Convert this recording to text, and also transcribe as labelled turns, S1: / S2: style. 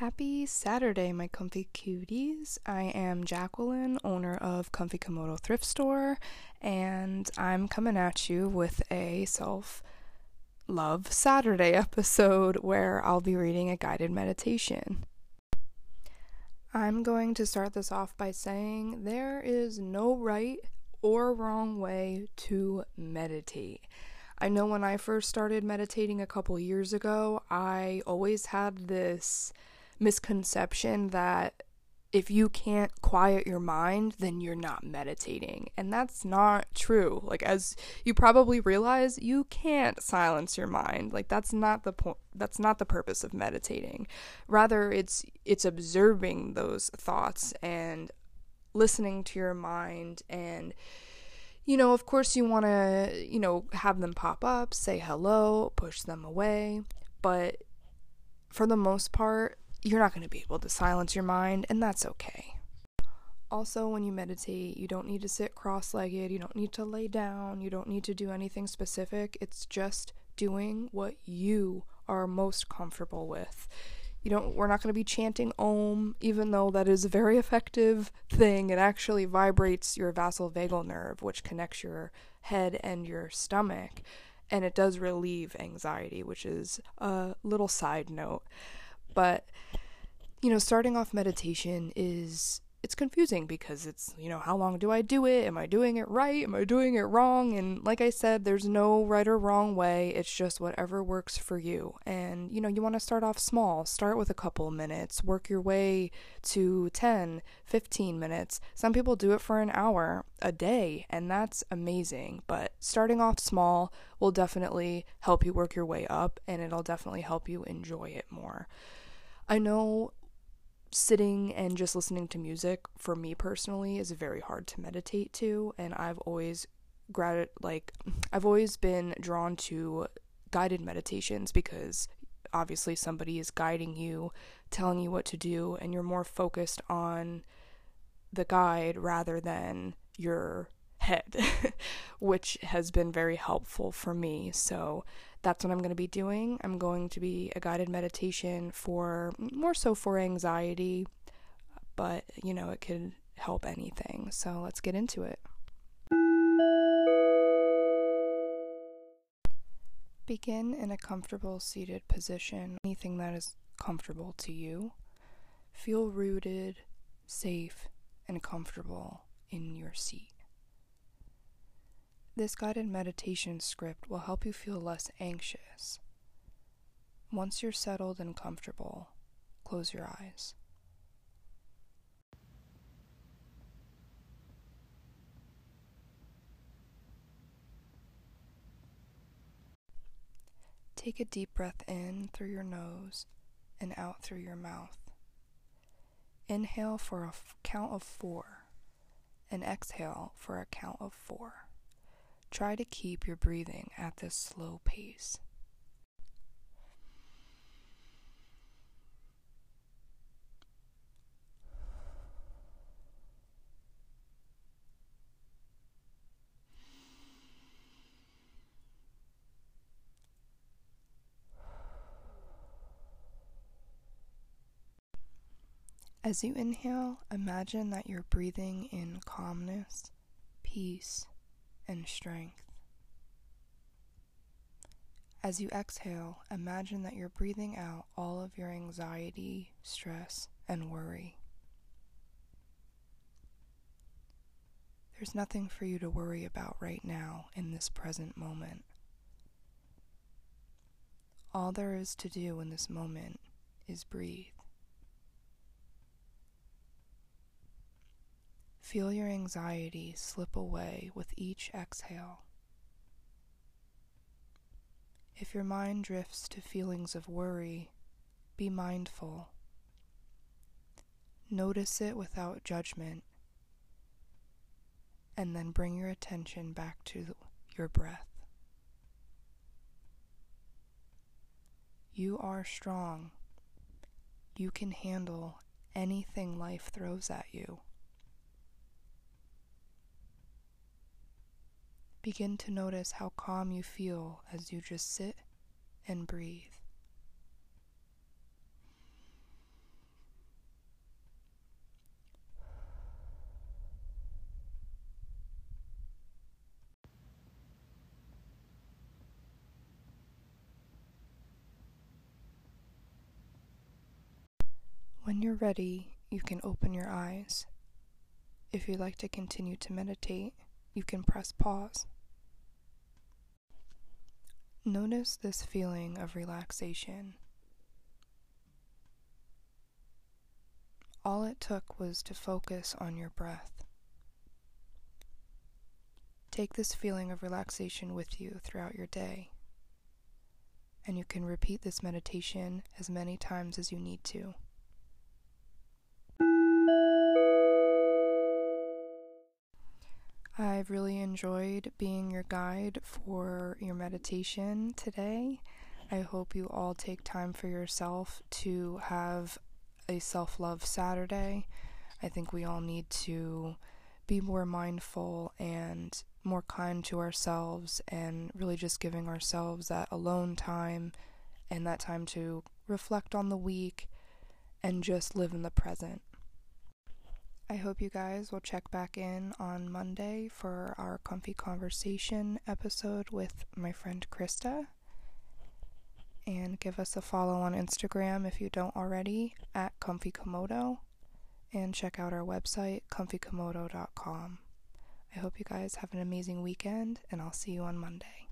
S1: Happy Saturday, my comfy cuties. I am Jacqueline, owner of Comfy Komodo Thrift Store, and I'm coming at you with a self love Saturday episode where I'll be reading a guided meditation. I'm going to start this off by saying there is no right or wrong way to meditate. I know when I first started meditating a couple years ago, I always had this misconception that if you can't quiet your mind, then you're not meditating. And that's not true. Like as you probably realize, you can't silence your mind. Like that's not the point that's not the purpose of meditating. Rather it's it's observing those thoughts and listening to your mind and you know, of course you want to, you know, have them pop up, say hello, push them away, but for the most part, you're not going to be able to silence your mind, and that's okay. Also, when you meditate, you don't need to sit cross legged, you don't need to lay down, you don't need to do anything specific. It's just doing what you are most comfortable with. You don't we're not going to be chanting om even though that is a very effective thing. It actually vibrates your vasovagal nerve which connects your head and your stomach and it does relieve anxiety, which is a little side note. But you know, starting off meditation is it's confusing because it's, you know, how long do I do it? Am I doing it right? Am I doing it wrong? And like I said, there's no right or wrong way. It's just whatever works for you. And, you know, you want to start off small. Start with a couple minutes, work your way to 10, 15 minutes. Some people do it for an hour a day, and that's amazing. But starting off small will definitely help you work your way up, and it'll definitely help you enjoy it more. I know sitting and just listening to music for me personally is very hard to meditate to and I've always grad like I've always been drawn to guided meditations because obviously somebody is guiding you, telling you what to do and you're more focused on the guide rather than your head, which has been very helpful for me. So that's what I'm going to be doing. I'm going to be a guided meditation for more so for anxiety, but you know, it could help anything. So let's get into it. Begin in a comfortable seated position, anything that is comfortable to you. Feel rooted, safe, and comfortable in your seat. This guided meditation script will help you feel less anxious. Once you're settled and comfortable, close your eyes. Take a deep breath in through your nose and out through your mouth. Inhale for a f- count of four and exhale for a count of four. Try to keep your breathing at this slow pace. As you inhale, imagine that you're breathing in calmness, peace, and strength. As you exhale, imagine that you're breathing out all of your anxiety, stress, and worry. There's nothing for you to worry about right now in this present moment. All there is to do in this moment is breathe. Feel your anxiety slip away with each exhale. If your mind drifts to feelings of worry, be mindful. Notice it without judgment, and then bring your attention back to your breath. You are strong. You can handle anything life throws at you. Begin to notice how calm you feel as you just sit and breathe. When you're ready, you can open your eyes. If you'd like to continue to meditate, you can press pause. Notice this feeling of relaxation. All it took was to focus on your breath. Take this feeling of relaxation with you throughout your day, and you can repeat this meditation as many times as you need to. I've really enjoyed being your guide for your meditation today. I hope you all take time for yourself to have a self love Saturday. I think we all need to be more mindful and more kind to ourselves and really just giving ourselves that alone time and that time to reflect on the week and just live in the present. I hope you guys will check back in on Monday for our comfy conversation episode with my friend Krista. And give us a follow on Instagram if you don't already at Comfy Komodo. And check out our website, comfykomodo.com. I hope you guys have an amazing weekend, and I'll see you on Monday.